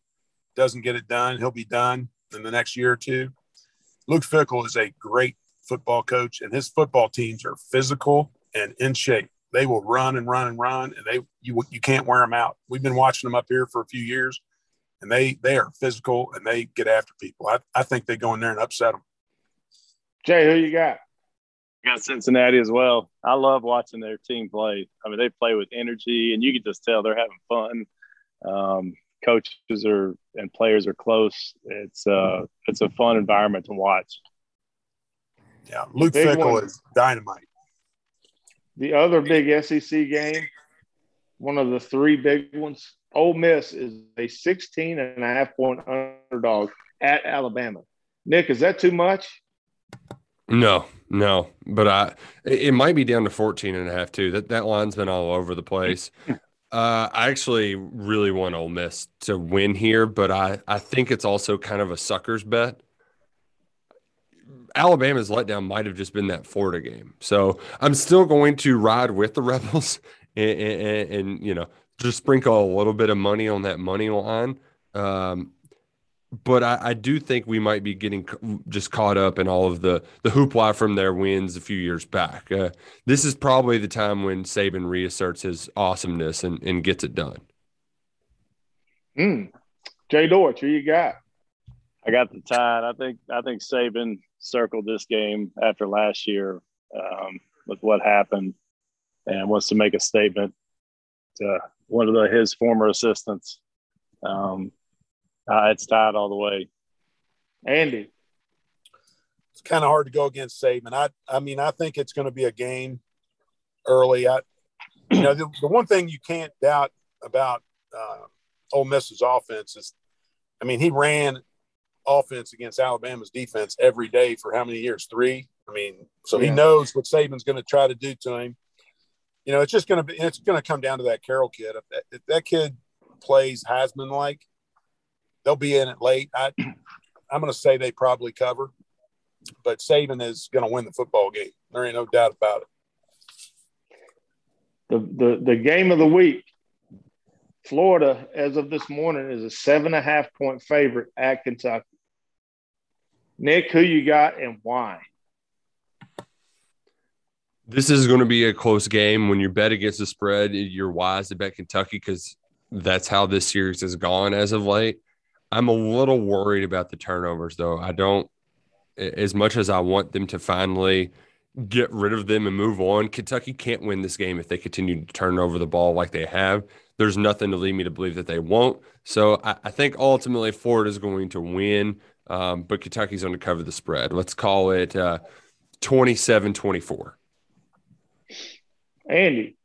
doesn't get it done. He'll be done in the next year or two. Luke Fickell is a great football coach, and his football teams are physical and in shape. They will run and run and run, and they you you can't wear them out. We've been watching them up here for a few years, and they they are physical and they get after people. I, I think they go in there and upset them. Jay, who you got? I got Cincinnati as well. I love watching their team play. I mean, they play with energy, and you can just tell they're having fun. Um, coaches are and players are close. It's uh, it's a fun environment to watch. Yeah, Luke Big Fickell one. is dynamite. The other big SEC game, one of the three big ones, Ole Miss is a 16 and a half point underdog at Alabama. Nick, is that too much? No, no, but I it it might be down to 14 and a half too. That that line's been all over the place. Uh, I actually really want Ole Miss to win here, but I, I think it's also kind of a sucker's bet. Alabama's letdown might have just been that Florida game. So I'm still going to ride with the Rebels and, and, and you know, just sprinkle a little bit of money on that money line. Um, but I, I, do think we might be getting just caught up in all of the the hoopla from their wins a few years back. Uh, this is probably the time when Saban reasserts his awesomeness and, and gets it done. Mm. Jay Dortch, who you got? I got the tide. I think I think Saban circled this game after last year um, with what happened, and wants to make a statement to one of the, his former assistants. Um, uh, it's tied all the way. Andy, it's kind of hard to go against Saban. I I mean I think it's going to be a game early. I you know the, the one thing you can't doubt about uh, Ole Miss's offense is, I mean he ran offense against Alabama's defense every day for how many years? Three. I mean, so yeah. he knows what Saban's going to try to do to him. You know, it's just going to be, it's going to come down to that Corral kid. If that, if that kid plays Heisman like, they'll be in it late. I, I'm going to say they probably cover, but Saban is going to win the football game. There ain't no doubt about it. The, the, the game of the week Florida, as of this morning, is a seven and a half point favorite at Kentucky. Nick, who you got and why? This is going to be a close game. When you bet against the spread, you're wise to bet Kentucky because that's how this series has gone as of late. I'm a little worried about the turnovers, though. I don't, as much as I want them to finally get rid of them and move on, Kentucky can't win this game if they continue to turn over the ball like they have. There's nothing to lead me to believe that they won't. So I, I think ultimately Florida is going to win, um, but Kentucky's going to cover the spread. Let's call it uh, 27 24. Andy,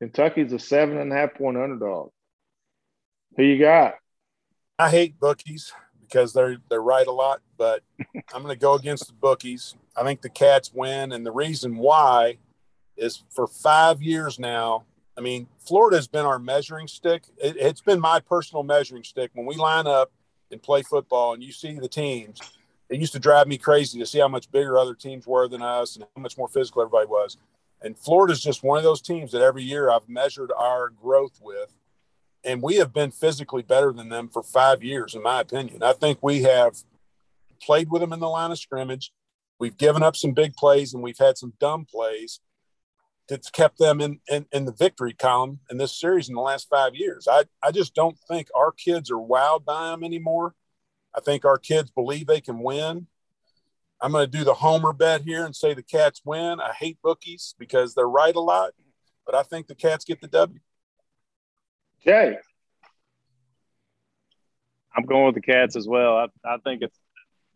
Kentucky's a seven and a half point underdog. Who you got? I hate bookies because they're they're right a lot, but I'm going to go against the bookies. I think the Cats win, and the reason why is for five years now. I mean, Florida has been our measuring stick. It, it's been my personal measuring stick when we line up and play football, and you see the teams. It used to drive me crazy to see how much bigger other teams were than us and how much more physical everybody was. And Florida's just one of those teams that every year I've measured our growth with and we have been physically better than them for five years, in my opinion. I think we have played with them in the line of scrimmage. We've given up some big plays and we've had some dumb plays that's kept them in, in, in the victory column in this series in the last five years. I, I just don't think our kids are wowed by them anymore. I think our kids believe they can win. I'm going to do the homer bet here and say the Cats win. I hate bookies because they're right a lot, but I think the Cats get the W. Jay. I'm going with the Cats as well. I, I think it's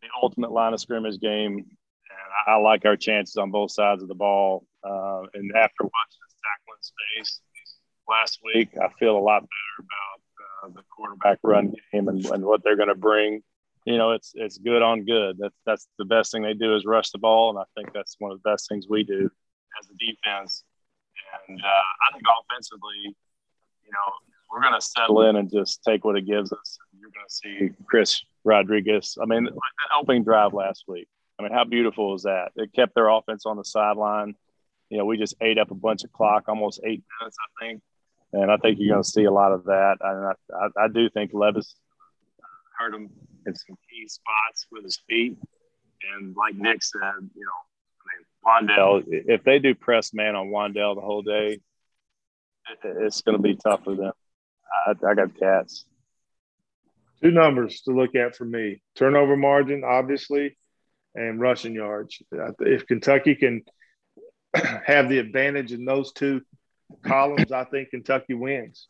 the ultimate line of scrimmage game. And I, I like our chances on both sides of the ball. Uh, and after watching this tackling space last week, I feel a lot better about uh, the quarterback run game and, and what they're going to bring. You know, it's it's good on good. That's that's the best thing they do is rush the ball, and I think that's one of the best things we do as a defense. And uh, I think offensively, you know, we're going to settle in and just take what it gives us. You're going to see Chris Rodriguez. I mean, that opening drive last week. I mean, how beautiful is that? It kept their offense on the sideline. You know, we just ate up a bunch of clock, almost eight minutes, I think. And I think you're going to see a lot of that. And I, I, I do think Levis hurt him in some key spots with his feet. And like Nick said, you know, I mean, Wan'Dale, if they do press man on Wan'Dale the whole day, it's going to be tough for them. I, I got cats. Two numbers to look at for me: turnover margin, obviously, and rushing yards. If Kentucky can have the advantage in those two columns, I think Kentucky wins.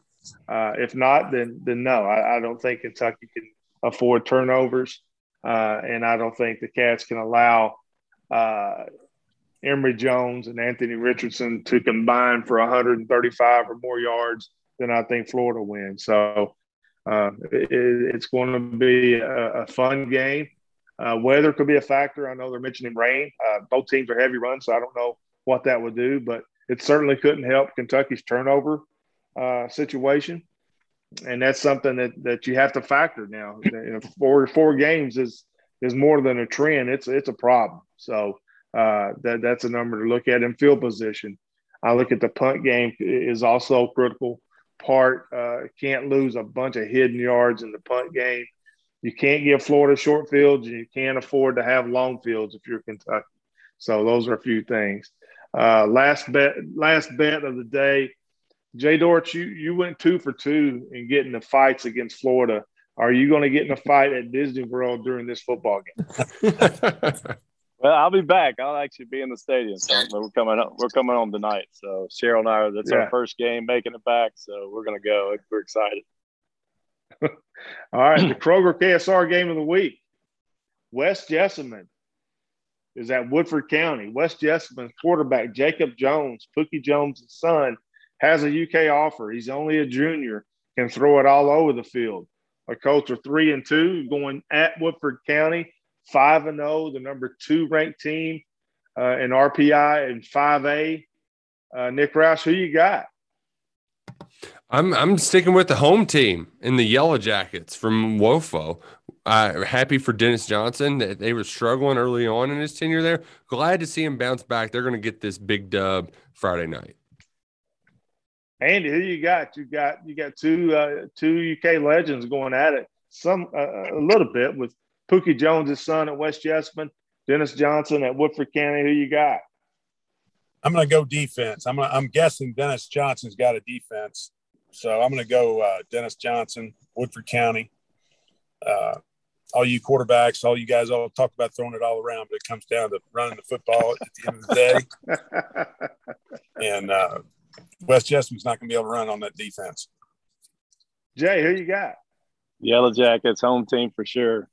Uh, if not, then then no, I, I, don't think Kentucky can afford turnovers, uh, and I don't think the Cats can allow uh, Emory Jones and Anthony Richardson to combine for 135 or more yards then I think Florida wins. So uh, it, it's going to be a, a fun game. Uh, weather could be a factor. I know they're mentioning rain. Uh, both teams are heavy runs, so I don't know what that would do, but it certainly couldn't help Kentucky's turnover uh, situation, and that's something that that you have to factor now. You know, four four games is is more than a trend; it's it's a problem. So uh, that that's a number to look at. In field position, I look at the punt game is also critical part. Uh, can't lose a bunch of hidden yards in the punt game. You can't give Florida short fields, and you can't afford to have long fields if you're Kentucky. So those are a few things. Uh, last bet, last bet of the day. Jay Dortch, you you went two for two in getting the fights against Florida. Are you going to get in a fight at Disney World during this football game? well, I'll be back. I'll actually be in the stadium. So we're coming up. We're coming home tonight. So Cheryl and I, that's yeah. our first game making it back. So we're going to go. We're excited. All right, the Kroger KSR game of the week. West Jessamine is at Woodford County. West Jessamine's quarterback, Jacob Jones, Pookie Jones' son, has a UK offer. He's only a junior, can throw it all over the field. Our Colts are three and two, going at Woodford County, five and zero, oh, the number two ranked team uh, in RPI and five A. Uh, Nick Roush, who you got? I'm I'm sticking with the home team in the Yellow Jackets from Wofo. Uh, happy for Dennis Johnson that they were struggling early on in his tenure there. Glad to see him bounce back. They're going to get this big dub Friday night. Andy, who you got? You got you got two uh, two UK legends going at it. Some uh, a little bit with Pookie Jones' son at West Jessamine, Dennis Johnson at Woodford County. Who you got? I'm going to go defense. I'm gonna, I'm guessing Dennis Johnson's got a defense, so I'm going to go uh, Dennis Johnson, Woodford County. Uh, all you quarterbacks, all you guys all talk about throwing it all around, but it comes down to running the football at the end of the day. and uh, West Jessamine's not going to be able to run on that defense. Jay, who you got? Yellow Jackets, home team for sure.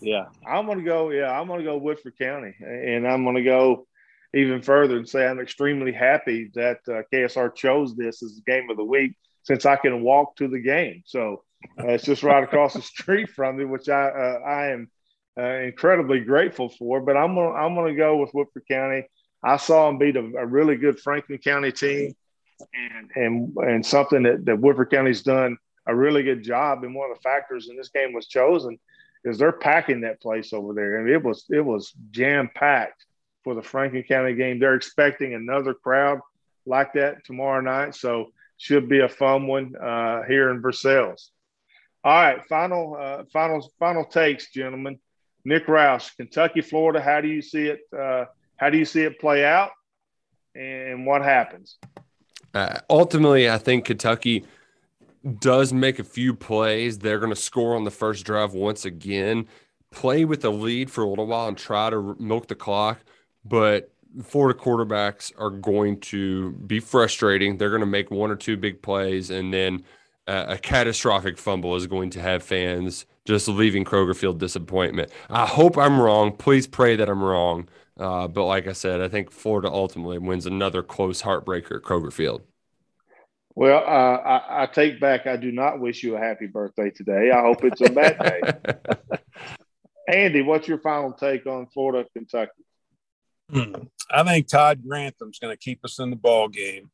Yeah, I'm to go. Yeah, I'm to go Woodford County, and I'm to go even further and say I'm extremely happy that uh, KSR chose this as the game of the week since I can walk to the game. So uh, it's just right across the street from me, which I uh, I am uh, incredibly grateful for. But I'm gonna I'm gonna go with Woodford County. I saw them beat a, a really good Franklin County team, and and and something that, that Woodford County's done a really good job. And one of the factors in this game was chosen is they're packing that place over there, and it was it was jam packed for the Franklin County game. They're expecting another crowd like that tomorrow night, so should be a fun one uh, here in Versailles. All right, final, uh, final, final takes, gentlemen. Nick Roush, Kentucky, Florida. How do you see it? Uh, how do you see it play out, and what happens? Uh, ultimately, I think Kentucky does make a few plays. They're going to score on the first drive once again, play with the lead for a little while, and try to milk the clock. But Florida quarterbacks are going to be frustrating. They're going to make one or two big plays, and then a catastrophic fumble is going to have fans just leaving Kroger Field disappointment. I hope I'm wrong. Please pray that I'm wrong. Uh, but like I said, I think Florida ultimately wins another close heartbreaker at Kroger Field. Well, uh, I, I, take back. I do not wish you a happy birthday today. I hope it's a bad day. Andy, what's your final take on Florida, Kentucky? Hmm. I think Todd Grantham's going to keep us in the ball game.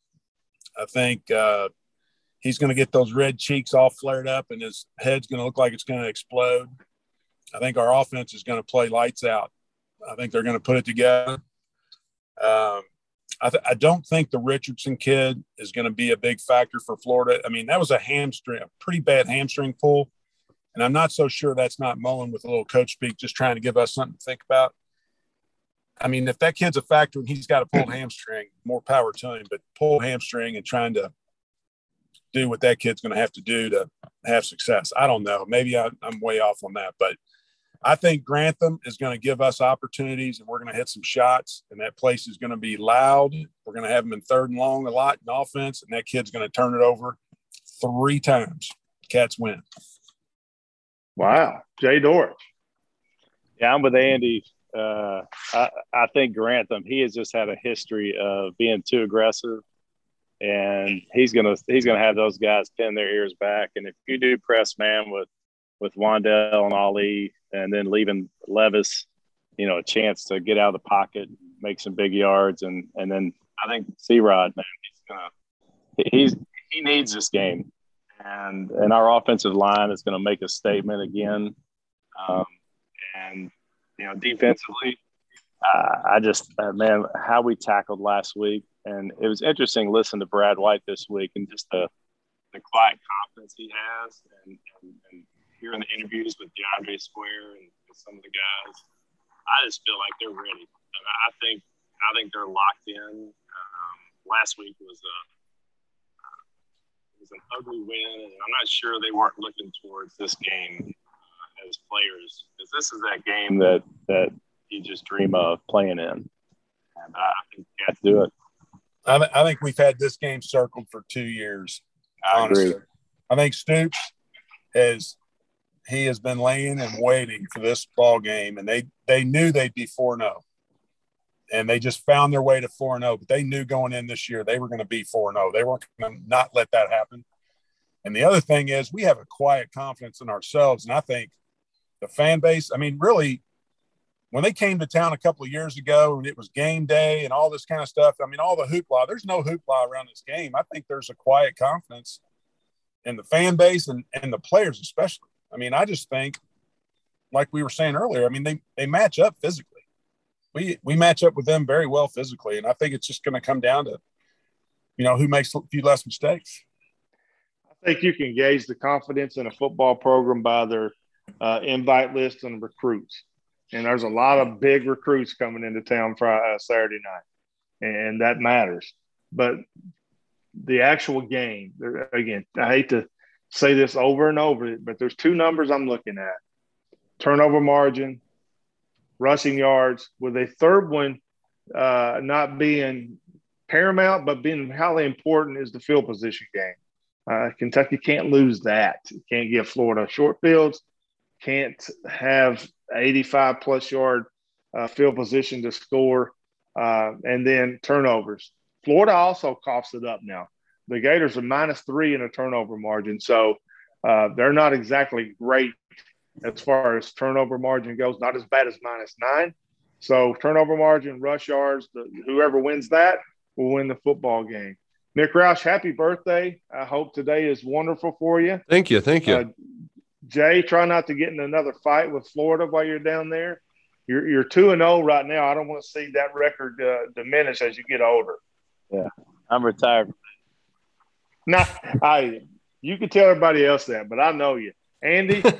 I think uh, he's going to get those red cheeks all flared up and his head's going to look like it's going to explode. I think our offense is going to play lights out. I think they're going to put it together. Um, I, th- I, don't think the Richardson kid is going to be a big factor for Florida. I mean, that was a hamstring, a pretty bad hamstring pull. And I'm not so sure that's not Mullen with a little coach speak, just trying to give us something to think about. I mean, if that kid's a factor and he's got a pulled hamstring, more power to him. But pulled hamstring and trying to do what that kid's going to have to do to have success. I don't know. Maybe I, I'm way off on that, but I think Grantham is going to give us opportunities and we're going to hit some shots and that place is going to be loud. We're going to have them in third and long a lot in offense and that kid's going to turn it over three times. Cats win. Wow. Jay Dortch. Yeah, I'm with Andy. Uh, I, I think Grantham, he has just had a history of being too aggressive and he's gonna he's gonna have those guys pin their ears back. And if you do press man with with Wan'Dale and Ali, and then leaving Levis, you know, a chance to get out of the pocket, make some big yards, and and then I think C Rod, man, he's gonna he's he needs this game, and and our offensive line is to make a statement again. Um, and you know, defensively, uh, I just uh, man, how we tackled last week, and it was interesting listening to Brad White this week and just the the quiet confidence he has, and, and, and hearing the interviews with DeAndre Square and some of the guys, I just feel like they're ready. And I think I think they're locked in. Um, last week was a uh, was an ugly win, and I'm not sure they weren't looking towards this game uh, as players because this is that game that that you just dream of playing in. And I think Cats do it. I, th- I think we've had this game circled for two years. I honestly. agree. I think Stoops has he has been laying and waiting for this ball game, and they they knew they'd be four zero, oh. and they just found their way to four zero. Oh, but they knew going in this year they were going to be four zero. Oh. They weren't going to not let that happen. And the other thing is we have a quiet confidence in ourselves, and I think the fan base. I mean, really, when they came to town a couple of years ago and it was game day and all this kind of stuff. I mean, all the hoopla. There's no hoopla around this game. I think there's a quiet confidence in the fan base and, and the players especially. I mean, I just think, like we were saying earlier, I mean, they, they match up physically. We we match up with them very well physically. And I think it's just going to come down to, you know, who makes a few less mistakes. I think you can gauge the confidence in a football program by their uh, invite list and recruits. And there's a lot of big recruits coming into town Friday, Saturday night, and that matters. But the actual game, again, I hate to say this over and over, but there's two numbers I'm looking at turnover margin, rushing yards, with a third one uh, not being paramount, but being highly important is the field position game. Uh, Kentucky can't lose that. Can't give Florida short fields. Can't have 85 plus yard uh, field position to score, uh, and then turnovers. Florida also coughs it up now. The Gators are minus three in a turnover margin, so uh, they're not exactly great as far as turnover margin goes. Not as bad as minus nine. So turnover margin, rush yards. The, whoever wins that will win the football game. Nick Roush, happy birthday. I hope today is wonderful for you. Thank you. Thank you. Uh, Jay, try not to get in another fight with Florida while you're down there. You're, you're 2 and 0 right now. I don't want to see that record uh, diminish as you get older. Yeah, I'm retired. Nah, I you can tell everybody else that, but I know you. Andy, I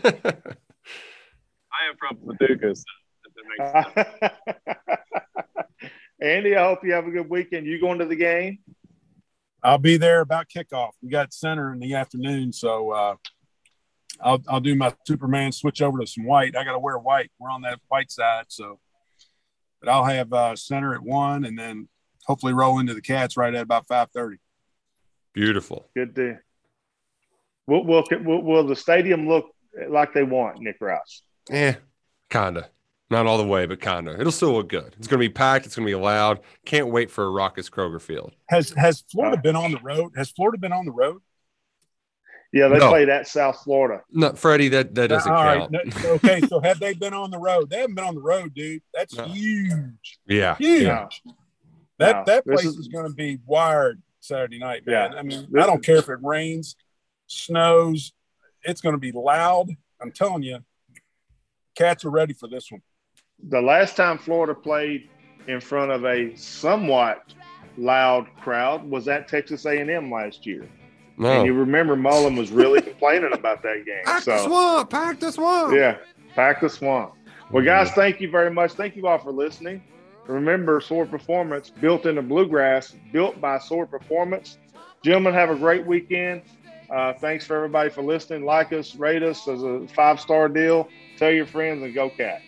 am from Paducah. So that makes sense. Andy, I hope you have a good weekend. You going to the game? I'll be there about kickoff. We got center in the afternoon, so uh, I'll I'll do my Superman switch over to some white. I got to wear white. We're on that white side, so. But I'll have uh, center at one, and then hopefully roll into the Cats right at about five thirty. Beautiful. Good day. Will, will, will, will the stadium look like they want, Nick Roush? Yeah, kinda. Not all the way, but kinda. It'll still look good. It's gonna be packed. It's gonna be loud. Can't wait for a raucous Kroger Field. Has Has Florida uh, been on the road? Has Florida been on the road? Yeah, they No. played at South Florida. No, Freddie, that that uh, doesn't All right. count. No- okay, so have they been on the road? They haven't been on the road, dude. That's No. huge. Yeah, Huge. yeah. That No, that place is- is, going to be wired Saturday night, man. Yeah. I mean, I don't care if it rains, snows. It's going to be loud. I'm telling you, cats are ready for this one. The last time Florida played in front of a somewhat loud crowd was at Texas A&M last year. And you remember Mullen was really complaining about that game. Pack the So swamp. Pack the swamp. yeah, pack the swamp. Well, guys, mm-hmm. thank you very much. Thank you all for listening. Remember, Sword Performance, built in the bluegrass, built by Sword Performance. Gentlemen, have a great weekend. Uh, thanks for everybody for listening. Like us, rate us as a five star deal. Tell your friends and go cats.